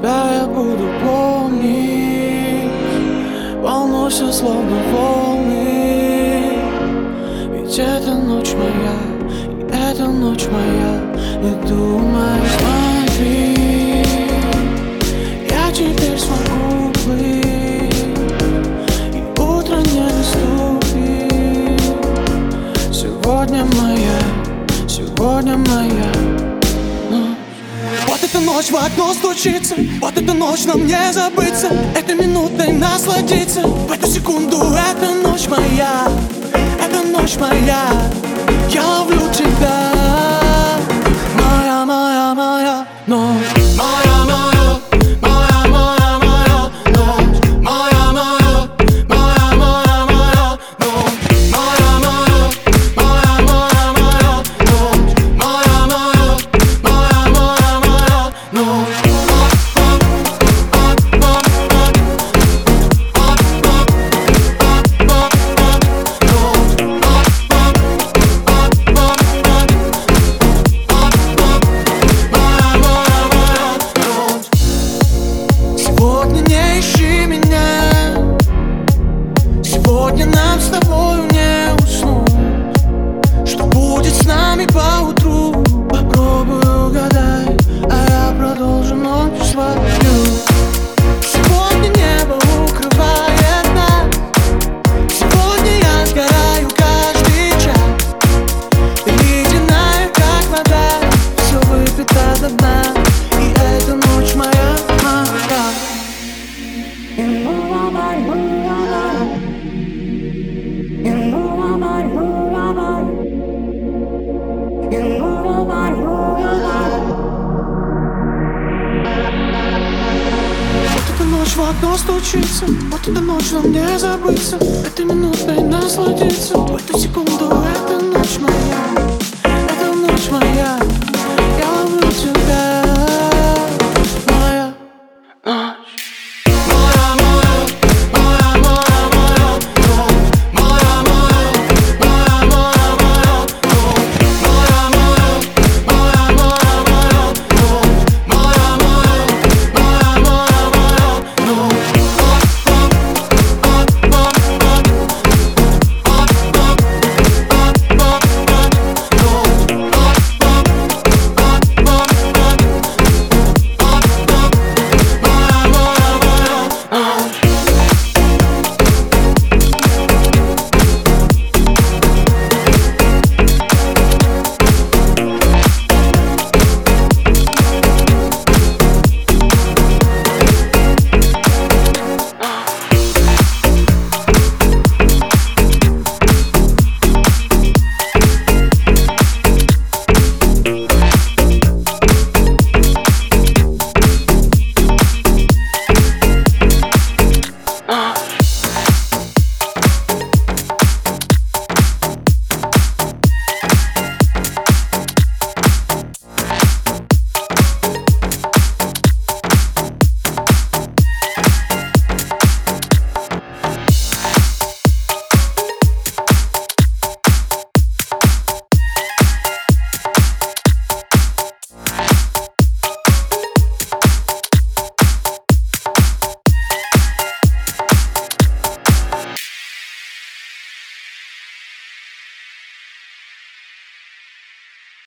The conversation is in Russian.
Тебя я буду помнить. Волнуйся, словно волны. Ведь это ночь моя, и эта ночь моя. Не думай, смотри. Я теперь смогу плыть И утро не наступит. Сегодня моя, сегодня моя ночь в окно стучится Вот эта ночь нам не забыться Этой минутой насладиться В эту секунду эта ночь моя Эта ночь моя Я ловлю тебя Моя, моя, моя ночь Сегодня не ищи меня. Сегодня нам с тобою не в окно стучится эта ночь нам не забыться. Этой минутой насладиться. В эту секунду Эта ночь моя